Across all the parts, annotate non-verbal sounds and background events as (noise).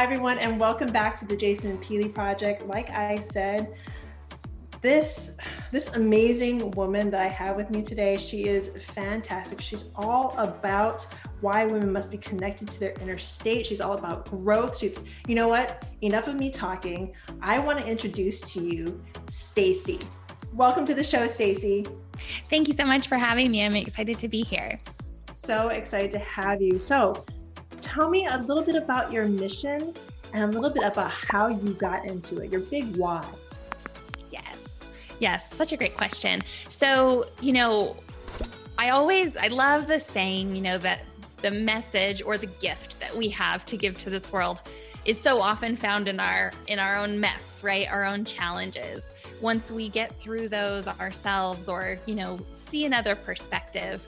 Hi, everyone, and welcome back to the Jason Peely Project. Like I said, this this amazing woman that I have with me today, she is fantastic. She's all about why women must be connected to their inner state. She's all about growth. She's, you know what? Enough of me talking. I want to introduce to you Stacy. Welcome to the show, Stacy. Thank you so much for having me. I'm excited to be here. So excited to have you. So, tell me a little bit about your mission and a little bit about how you got into it, your big why. Yes. Yes, such a great question. So, you know, I always I love the saying, you know, that the message or the gift that we have to give to this world is so often found in our in our own mess, right? Our own challenges. Once we get through those ourselves or, you know, see another perspective,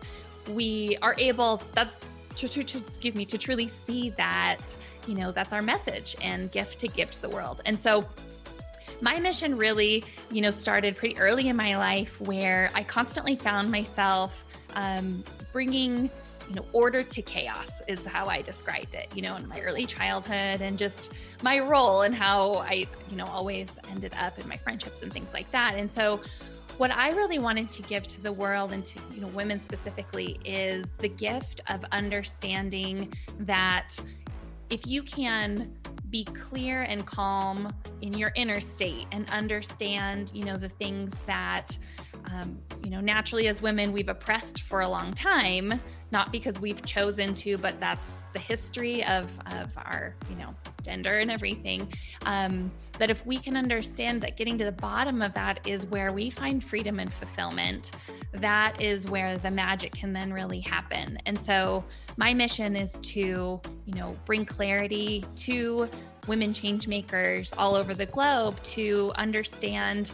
we are able that's to, to, to, excuse me to truly see that you know that's our message and gift to give to the world. And so my mission really you know started pretty early in my life where i constantly found myself um, bringing you know order to chaos is how i described it you know in my early childhood and just my role and how i you know always ended up in my friendships and things like that. And so what I really wanted to give to the world and to you know women specifically is the gift of understanding that if you can be clear and calm in your inner state and understand you know the things that um, you know naturally as women we've oppressed for a long time not because we've chosen to, but that's the history of, of our, you know, gender and everything. Um, that if we can understand that getting to the bottom of that is where we find freedom and fulfillment, that is where the magic can then really happen. And so my mission is to, you know, bring clarity to women change makers all over the globe to understand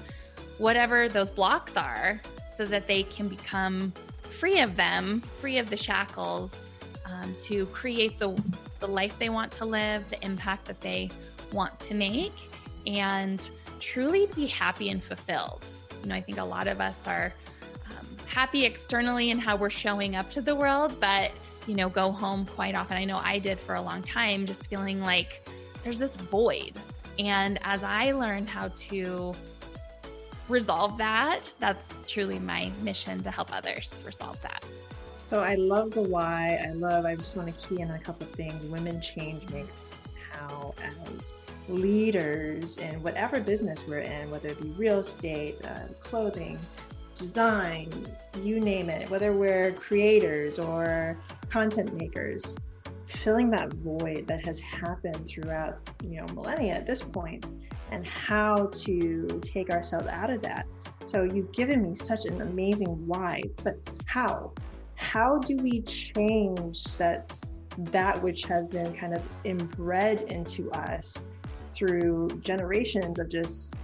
whatever those blocks are so that they can become free of them, free of the shackles, um, to create the, the life they want to live, the impact that they want to make, and truly be happy and fulfilled. You know, I think a lot of us are um, happy externally in how we're showing up to the world, but, you know, go home quite often. I know I did for a long time, just feeling like there's this void. And as I learned how to resolve that, that's truly my mission to help others resolve that. So I love the why. I love, I just want to key in a couple of things. Women change make how as leaders in whatever business we're in, whether it be real estate, uh, clothing, design, you name it, whether we're creators or content makers, filling that void that has happened throughout, you know, millennia at this point and how to take ourselves out of that. So you've given me such an amazing why, but how? How do we change that that which has been kind of inbred into us through generations of just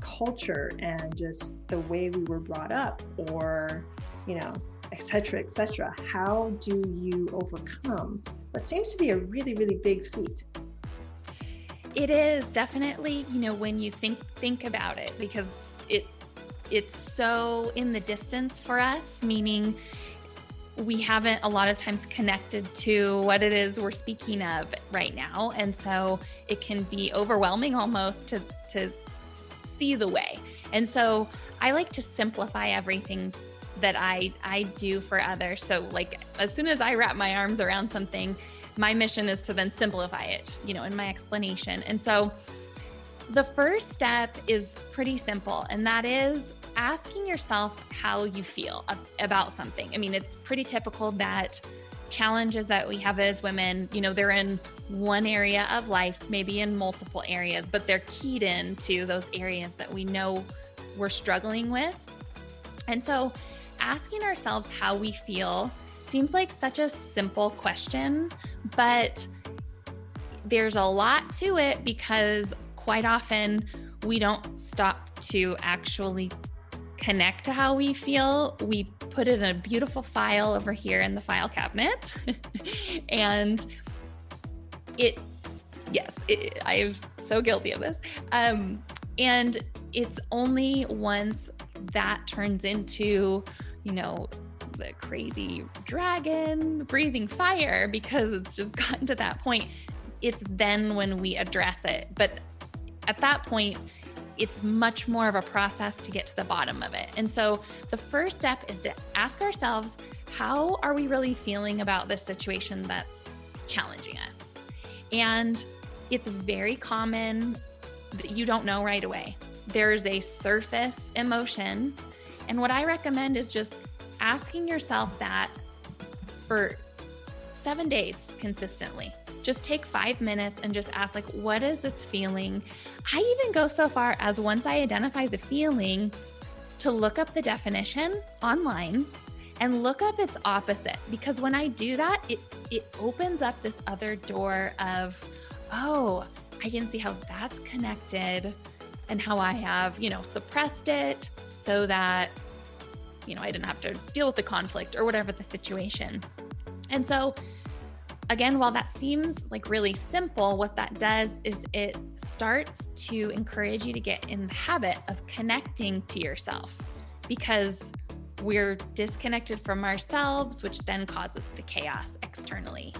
culture and just the way we were brought up or you know etc etc how do you overcome what seems to be a really really big feat it is definitely, you know, when you think think about it because it it's so in the distance for us, meaning we haven't a lot of times connected to what it is we're speaking of right now. And so it can be overwhelming almost to to see the way. And so I like to simplify everything that I I do for others. So like as soon as I wrap my arms around something, my mission is to then simplify it, you know, in my explanation. And so the first step is pretty simple, and that is asking yourself how you feel about something. I mean, it's pretty typical that challenges that we have as women, you know, they're in one area of life, maybe in multiple areas, but they're keyed in to those areas that we know we're struggling with. And so asking ourselves how we feel seems like such a simple question, but there's a lot to it because quite often we don't stop to actually connect to how we feel. We put it in a beautiful file over here in the file cabinet. (laughs) and it, yes, it, I'm so guilty of this. Um, and it's only once that turns into, you know, the crazy dragon breathing fire because it's just (laughs) gotten to that point it's then when we address it. But at that point, it's much more of a process to get to the bottom of it. And so the first step is to ask ourselves, how are we really feeling about this situation that's challenging us? And it's very common that you don't know right away. There's a surface emotion. And what I recommend is just asking yourself that for seven days consistently. Just take five minutes and just ask, like, what is this feeling? I even go so far as once I identify the feeling, to look up the definition online and look up its opposite because when I do that, it it opens up this other door of, oh, I can see how that's connected and how I have, you know, suppressed it so that you know, I didn't have to deal with the conflict or whatever the situation. And so again, while that seems like really simple, what that does is it starts to encourage you to get in the habit of connecting to yourself because we're disconnected from ourselves, which then causes the chaos externally.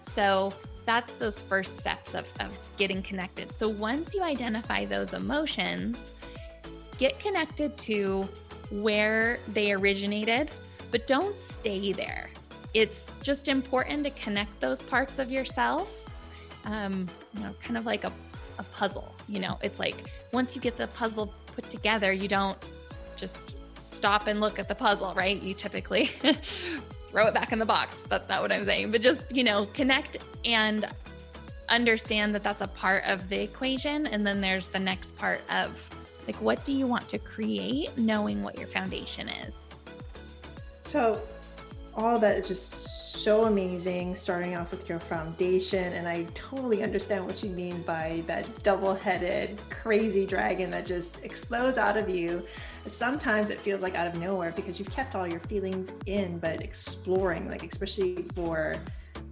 So that's those first steps of, of getting connected. So once you identify those emotions, get connected to where they originated, but don't stay there. It's just important to connect those parts of yourself, um, you know, kind of like a, a puzzle. You know, it's like once you get the puzzle put together, you don't just stop and look at the puzzle, right? You typically (laughs) throw it back in the box. That's not what I'm saying, but just, you know, connect and understand that that's a part of the equation. And then there's the next part of like, what do you want to create, knowing what your foundation is? So, all that is just so amazing starting off with your foundation and i totally understand what you mean by that double-headed crazy dragon that just explodes out of you sometimes it feels like out of nowhere because you've kept all your feelings in but exploring like especially for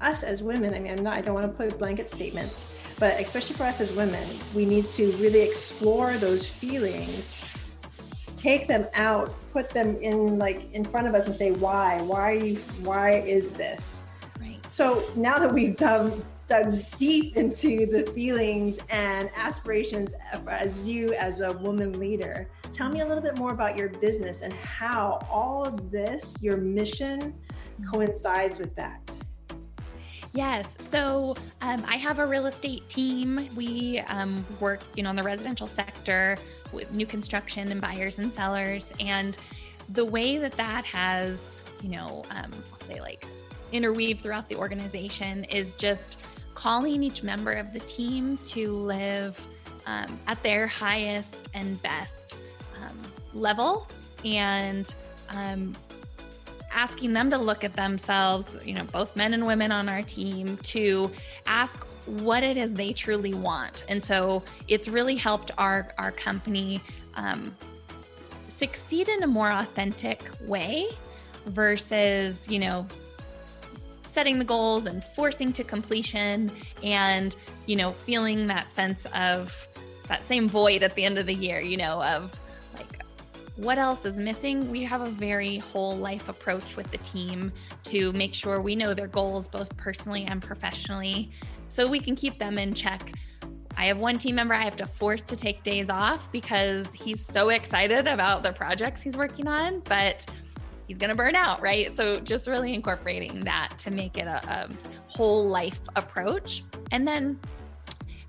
us as women i mean i'm not i don't want to put a blanket statement but especially for us as women we need to really explore those feelings take them out, put them in like in front of us and say, why? Why are you why is this? Right. So now that we've done dug deep into the feelings and aspirations as you as a woman leader. Tell me a little bit more about your business and how all of this, your mission, mm-hmm. coincides with that. Yes. So um, I have a real estate team. We um, work, you know, in the residential sector with new construction and buyers and sellers. And the way that that has, you know, um, I'll say like interweave throughout the organization is just calling each member of the team to live um, at their highest and best um, level and um, asking them to look at themselves, you know, both men and women on our team, to ask what it is they truly want. And so it's really helped our, our company um, succeed in a more authentic way versus, you know, setting the goals and forcing to completion and, you know, feeling that sense of that same void at the end of the year, you know, of what else is missing? We have a very whole life approach with the team to make sure we know their goals both personally and professionally so we can keep them in check. I have one team member I have to force to take days off because he's so excited about the projects he's working on, but he's going to burn out, right? So just really incorporating that to make it a, a whole life approach. And then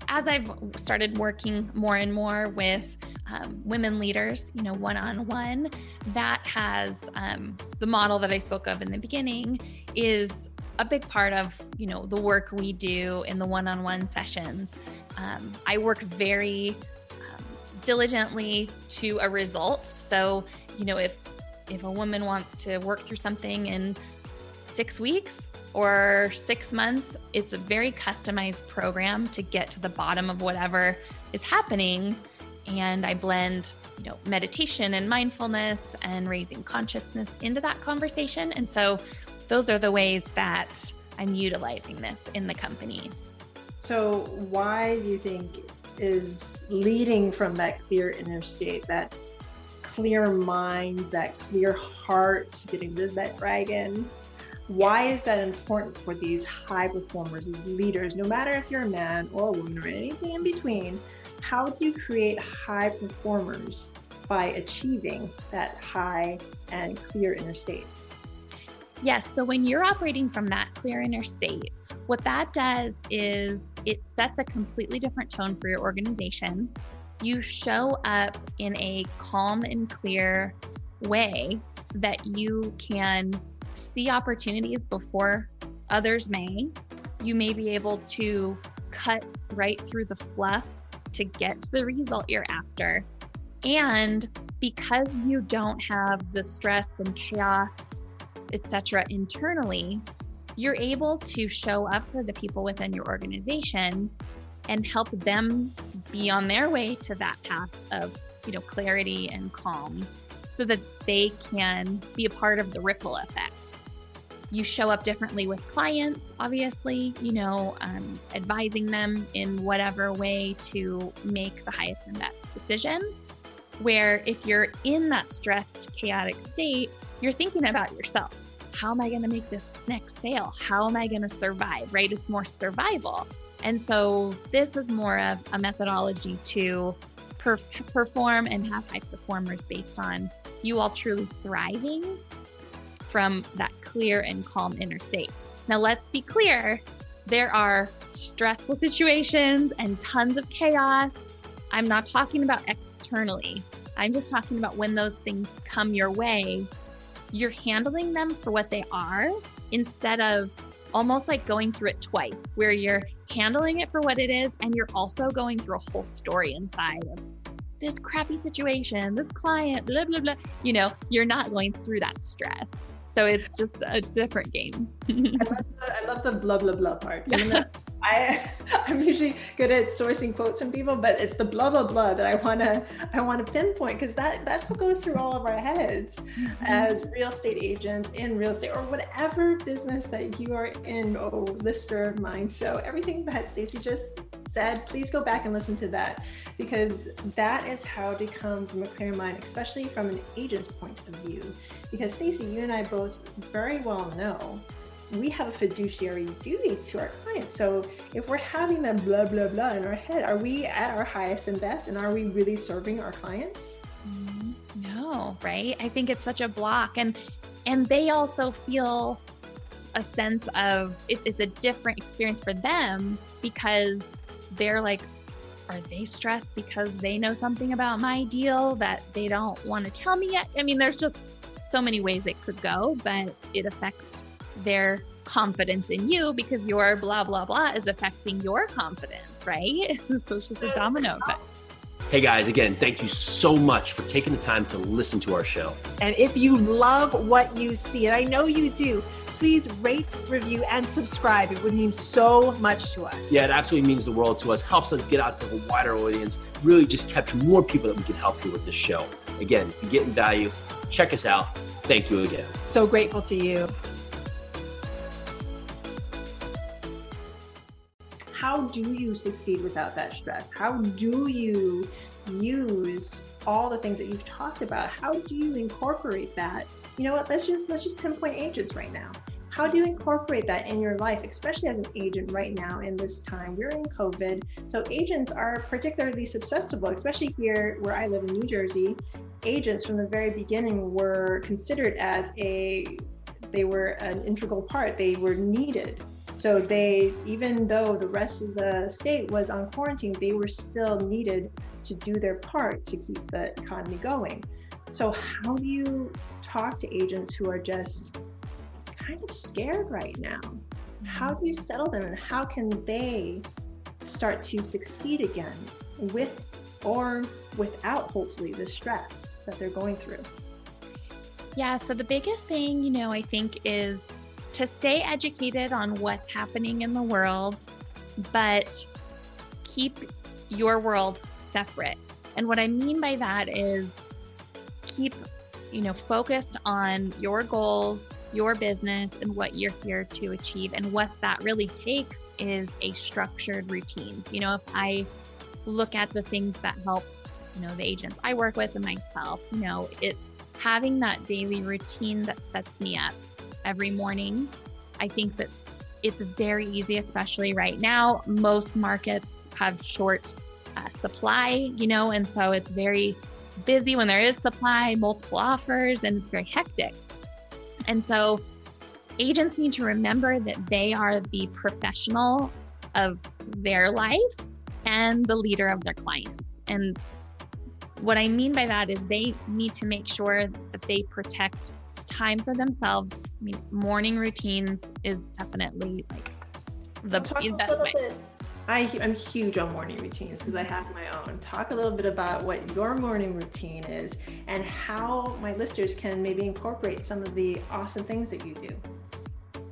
as I've started working more and more with um, women leaders, you know, one on one, that has um, the model that I spoke of in the beginning is a big part of you know the work we do in the one-on-one sessions. Um, I work very um, diligently to a result. So you know if if a woman wants to work through something in six weeks, or six months. It's a very customized program to get to the bottom of whatever is happening. And I blend, you know, meditation and mindfulness and raising consciousness into that conversation. And so those are the ways that I'm utilizing this in the companies. So, why do you think is leading from that clear inner state, that clear mind, that clear heart, getting rid of that dragon? Why is that important for these high performers, these leaders, no matter if you're a man or a woman or anything in between? How do you create high performers by achieving that high and clear inner state? Yes. So when you're operating from that clear inner state, what that does is it sets a completely different tone for your organization. You show up in a calm and clear way that you can see opportunities before others may. You may be able to cut right through the fluff to get to the result you're after. And because you don't have the stress and chaos, etc., internally, you're able to show up for the people within your organization and help them be on their way to that path of you know clarity and calm so that they can be a part of the ripple effect you show up differently with clients obviously you know um, advising them in whatever way to make the highest and best decision where if you're in that stressed chaotic state you're thinking about yourself how am I going to make this next sale? How am I going to survive? Right? It's more survival. And so this is more of a methodology to per- perform and have high performers based on you all truly thriving from that clear and calm inner state. Now, let's be clear there are stressful situations and tons of chaos. I'm not talking about externally, I'm just talking about when those things come your way you're handling them for what they are instead of almost like going through it twice, where you're handling it for what it is and you're also going through a whole story inside of this crappy situation, this client, blah, blah, blah. You know, you're not going through that stress. So it's just a different game. I, love the, I love the blah, blah, blah part. (laughs) I I'm usually good at sourcing quotes from people, but it's the blah blah blah that I wanna I wanna pinpoint because that that's what goes through all of our heads mm-hmm. as real estate agents in real estate or whatever business that you are in, oh lister of mine. So everything that Stacey just said, please go back and listen to that because that is how to come from a clear mind, especially from an agent's point of view. Because Stacy, you and I both very well know we have a fiduciary duty to our clients. So if we're having that blah, blah, blah in our head, are we at our highest and best? And are we really serving our clients? Mm-hmm. No, right? I think it's such a block. And and they also feel a sense of it, it's a different experience for them because they're like, are they stressed because they know something about my deal that they don't want to tell me yet? I mean, there's just so many ways it could go, but it affects their confidence in you because your blah, blah, blah is affecting your confidence, right? (laughs) so it's just a domino effect. Hey guys, again, thank you so much for taking the time to listen to our show. And if you love what you see, and I know you do, please rate, review, and subscribe. It would mean so much to us. Yeah, it absolutely means the world to us, helps us get out to a wider audience, really just capture more people that we can help you with this show. Again, if you're getting value, check us out. Thank you again. So grateful to you. how do you succeed without that stress? How do you use all the things that you've talked about? How do you incorporate that? You know what? Let's just let's just pinpoint agents right now. How do you incorporate that in your life, especially as an agent right now in this time? We're in COVID, so agents are particularly susceptible, especially here where I live in New Jersey. Agents from the very beginning were considered as a they were an integral part. They were needed so they, even though the rest of the state was on quarantine, they were still needed to do their part to keep the economy going. So how do you talk to agents who are just kind of scared right now? How do you settle them and how can they start to succeed again with or without hopefully the stress that they're going through? Yeah, so the biggest thing, you know, I think is to stay educated on what's happening in the world, but keep your world separate. And what I mean by that is keep, you know, focused on your goals, your business, and what you're here to achieve. And what that really takes is a structured routine. You know, if I look at the things that help, you know, the agents I work with and myself, you know, it's having that daily routine that sets me up every morning. I think that it's very easy, especially right now. Most markets have short uh, supply, you know, and so it's very busy when there is supply, multiple offers, and it's very hectic. And so agents need to remember that they are the professional of their life and the leader of their clients. And what I mean by that is they need to make sure that they protect time for themselves. I mean, morning routines is definitely like the best way. Bit. I, am huge on morning routines because I have my own. Talk a little bit about what your morning routine is and how my listeners can maybe incorporate some of the awesome things that you do.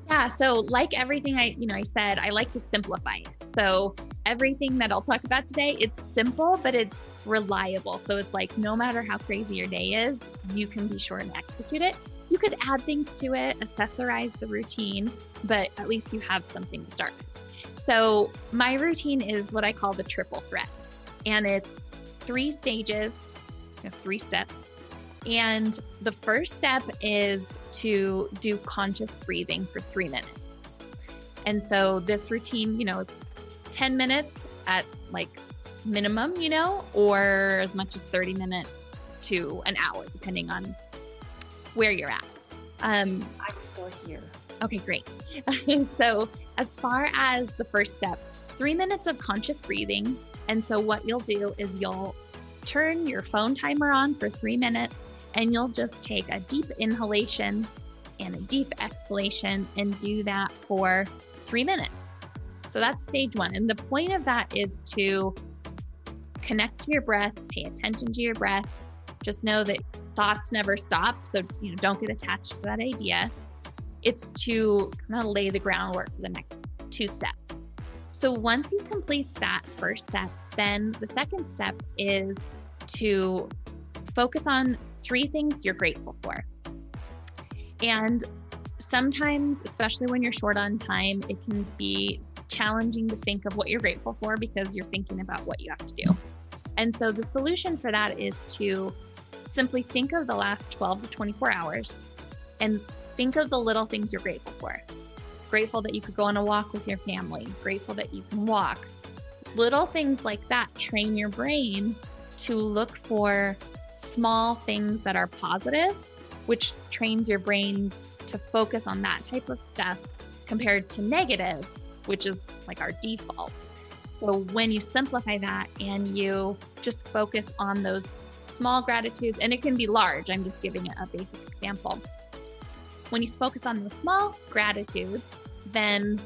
Yeah, so like everything I, you know, I said, I like to simplify it. So everything that I'll talk about today, it's simple, but it's reliable. So it's like no matter how crazy your day is, you can be sure to execute it. You could add things to it, accessorize the routine, but at least you have something to start So my routine is what I call the triple threat. And it's three stages, three steps. And the first step is to do conscious breathing for three minutes. And so this routine, you know, is 10 minutes at like minimum, you know, or as much as 30 minutes to an hour, depending on where you're at. Um, I'm still here. Okay, great. (laughs) so, as far as the first step, three minutes of conscious breathing. And so, what you'll do is you'll turn your phone timer on for three minutes and you'll just take a deep inhalation and a deep exhalation and do that for three minutes. So, that's stage one. And the point of that is to connect to your breath, pay attention to your breath. Just know that thoughts never stop. So, you know, don't get attached to that idea. It's to kind of lay the groundwork for the next two steps. So, once you complete that first step, then the second step is to focus on three things you're grateful for. And sometimes, especially when you're short on time, it can be challenging to think of what you're grateful for because you're thinking about what you have to do. And so the solution for that is to simply think of the last 12 to 24 hours and think of the little things you're grateful for. Grateful that you could go on a walk with your family, grateful that you can walk. Little things like that train your brain to look for small things that are positive, which trains your brain to focus on that type of stuff compared to negative, which is like our default. So when you simplify that and you just focus on those small gratitudes, and it can be large, I'm just giving it a basic example. When you focus on the small gratitudes, then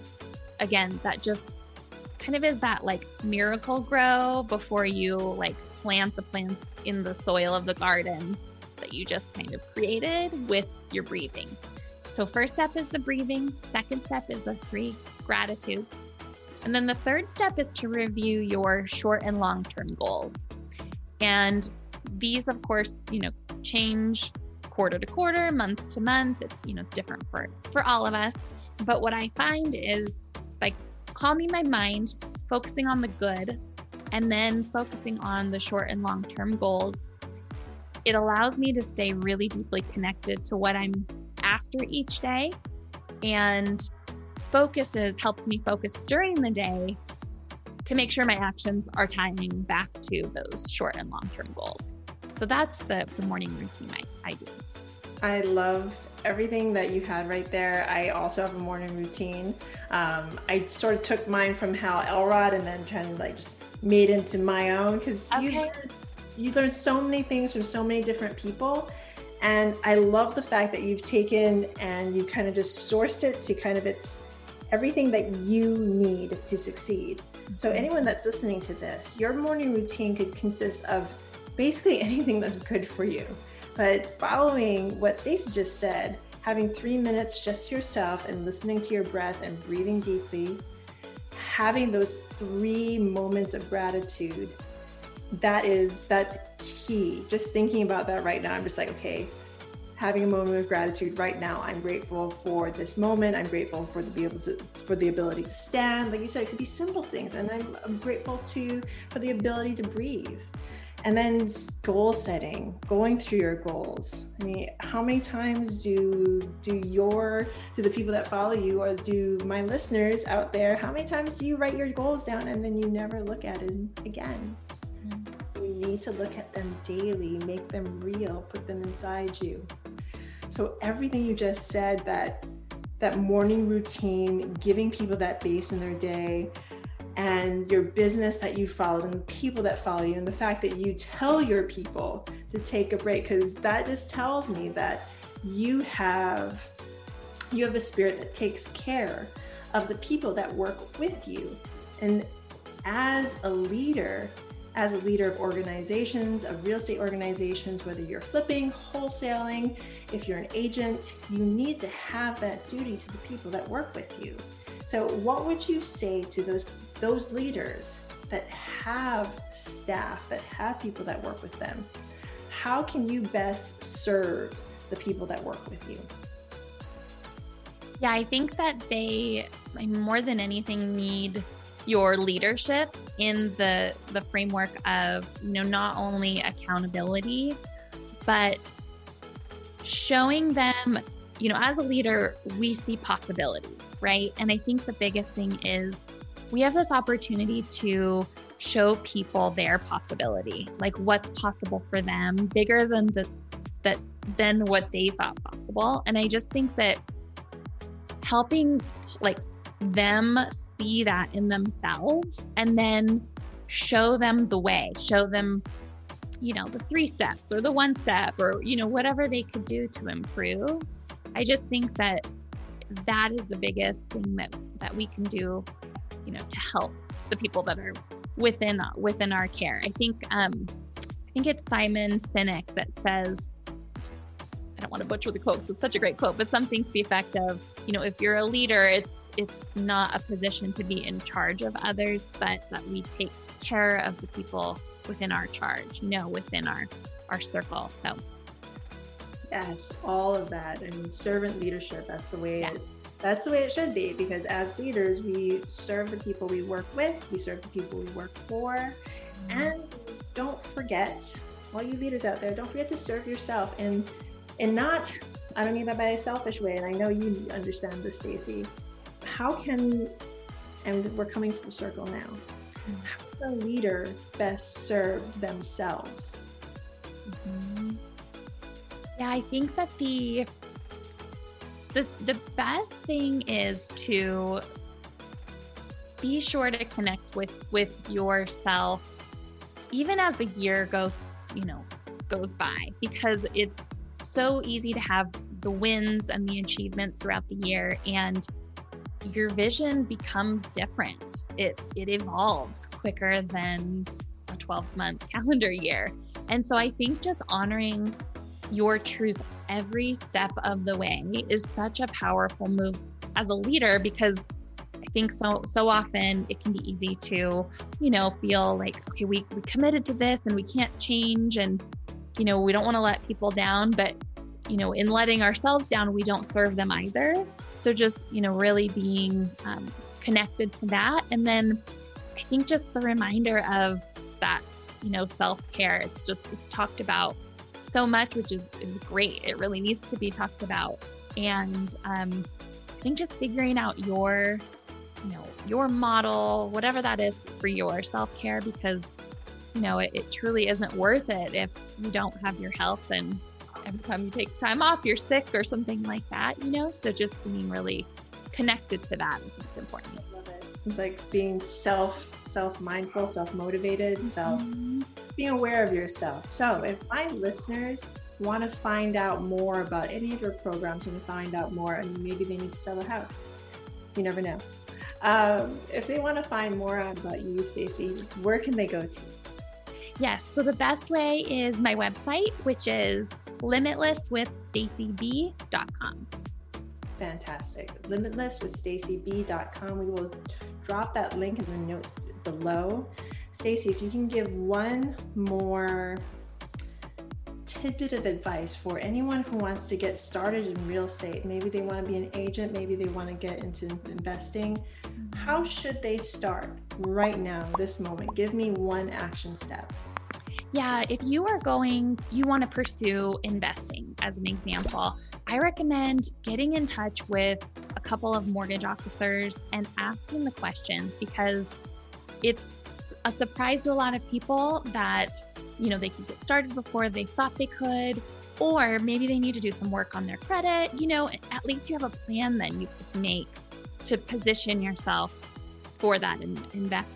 again, that just kind of is that like Miracle-Gro before you like plant the plants in the soil of the garden that you just kind of created with your breathing. So, first step is the breathing, second step is the three gratitudes. And then the third step is to review your short and long term goals. And these, of course, you know, change quarter to quarter, month to month. It's, you know, it's different for, for all of us. But what I find is by calming my mind, focusing on the good, and then focusing on the short and long term goals, it allows me to stay really deeply connected to what I'm after each day. And focuses helps me focus during the day to make sure my actions are tying back to those short and long term goals. So that's the, the morning routine I, I do. I love everything that you had right there. I also have a morning routine. Um, I sort of took mine from Hal Elrod and then kind of like just made into my own because okay. you learn, you learn so many things from so many different people. And I love the fact that you've taken and you kind of just sourced it to kind of its everything that you need to succeed. So, mm-hmm. anyone that's listening to this, your morning routine could consist of basically (laughs) anything that's good for you. But following what Stacey just said, having three minutes just to yourself and listening to your breath and breathing deeply, having those three moments of gratitude, that is that's key. Just thinking about that right now, I'm just like, okay, having a moment of gratitude right now. I'm grateful for this moment. I'm grateful for the be able to for the ability to stand. Like you said, it could be simple things, and I'm, I'm grateful to for the ability to breathe. And then goal setting going through your goals. I mean how many times do do your do the people that follow you or do my listeners out there how many times do you write your goals down and then you never look at it again? Mm-hmm. you need to look at them daily make them real put them inside you. So everything you just said that that morning routine giving people that base in their day and your business that you followed and the people that follow you and the fact that you tell your people to take a break because that just tells me that you have you have a spirit that takes care of the people that work with you. And as a leader as a leader of organizations of real estate organizations whether you're flipping wholesaling if you're an agent you need to have that duty to the people that work with you. So what would you say to those those leaders that have staff, that have people that work with them, how can you best serve the people that work with you? Yeah, I think that they more than anything need your leadership in the the framework of you know not only accountability but showing them you know as a leader we see possibility right and i think the biggest thing is we have this opportunity to show people their possibility, like what's possible for them, bigger than the that than what they thought possible. And I just think that helping like them see that in themselves and then show them the way, show them you know the three steps or the one step or you know whatever they could do to improve. I just think that that is the biggest thing that that we can do you know to help the people that are within within our care. I think um, I think it's Simon Sinek that says I don't want to butcher the quote. Because it's such a great quote, but something to the effect of, you know, if you're a leader, it's it's not a position to be in charge of others, but that we take care of the people within our charge, you know, within our our circle. So yes, all of that. I mean, servant leadership. That's the way yeah. it that's the way it should be because as leaders, we serve the people we work with, we serve the people we work for, and don't forget, all you leaders out there, don't forget to serve yourself and and not I don't mean that by a selfish way, and I know you understand this, Stacy. How can and we're coming full circle now. How can a leader best serve themselves? Mm-hmm. Yeah, I think that the the the best thing is to be sure to connect with with yourself even as the year goes you know goes by because it's so easy to have the wins and the achievements throughout the year and your vision becomes different. It it evolves quicker than a 12 month (laughs) calendar year. And so i think just honoring your truth every step of the way is such a powerful move as a leader because I think so so often it can be easy to, you know, feel like, okay, we, we committed to this and we can't change and you know, we don't want to let people down, but you know, in letting ourselves down, we don't serve them either. So just, you know, really being um, connected to that. And then I think just the reminder of that, you know, self care. It's just, it's talked about so much, which is, is great. It really needs to be talked about. And um, I think just figuring out your, you know, your model, whatever that is for your self care, because, you know, it, it truly isn't worth it if you don't have your health and every time you take time off, you're sick or something like that, you know? So just being really connected to that, is important. I love it. It's like being self self mindful, self motivated, self being aware of yourself. So, if my listeners want to find out more about any of your programs and find out more, and maybe they need to sell a house, you never know. Um, if they want to find more about you, Stacy, where can they go to? Yes, so the best way is my website, which is limitlesswithstacyb.com. Fantastic. Limitlesswithstacyb.com. We will drop that link in the notes below. Stacy, if you can give one more tidbit of advice for anyone who wants to get started in real estate. Maybe they want to be an agent, maybe they want to get into investing. How should they start right now, this moment? Give me one action step. Yeah, if you are going, you want to pursue investing as an example, I recommend getting in touch with a couple of mortgage officers and asking the questions because it's Uh, a surprise to a lot of people that, you know, they can get started before they thought they could, or maybe they need to do some work on their credit. You know, at least you have a plan then you could make to position yourself for that and invest,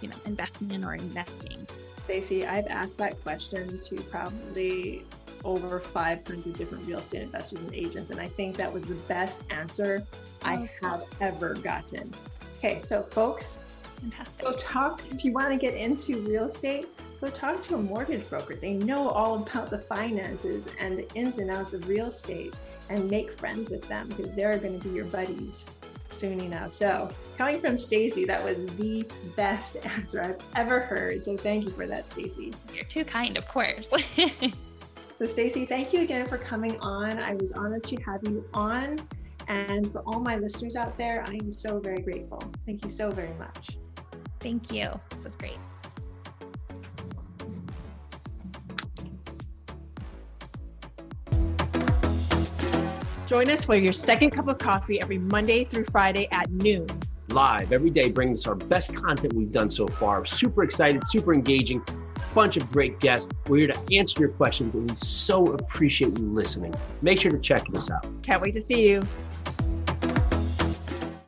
you know, investment or investing. Stacey, I've asked that question to probably over 500 different real estate investors and agents, and I think that was the best answer I oh, have ever gotten. Okay, so folks, fantastic. Go talk if you want to get into real estate. Go talk to a mortgage broker. They know all about the finances and the ins and outs of real estate, and make friends with them because they're going to be your buddies soon enough. So, coming from Stacy, that was the best (laughs) answer I've ever heard. So, thank you for that, Stacy. You're too kind, of course. (laughs) so, Stacy, thank you again for coming on. I was honored to have you on. And for all my listeners out there, I am so very grateful. Thank you so very much. Thank you. This was great. Join us for your second cup of coffee every Monday through Friday at noon. Live every day, bringing us our best content we've done so far. Super excited, super engaging, bunch of great guests. We're here to answer your questions, and we so appreciate you listening. Make sure to check us out. Can't wait to see you.